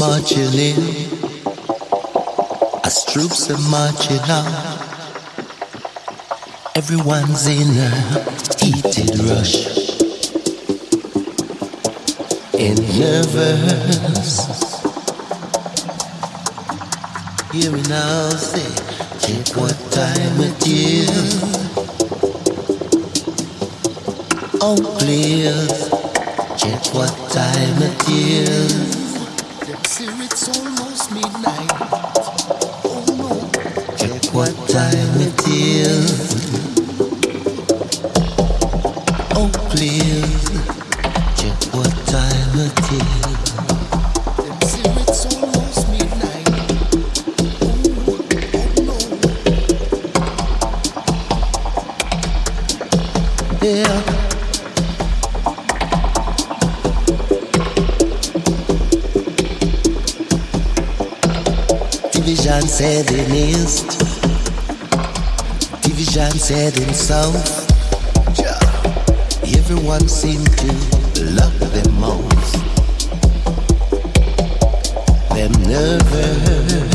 marching in, as troops are marching out. Everyone's in a heated rush, in nervous. Hearing now say. am nervous.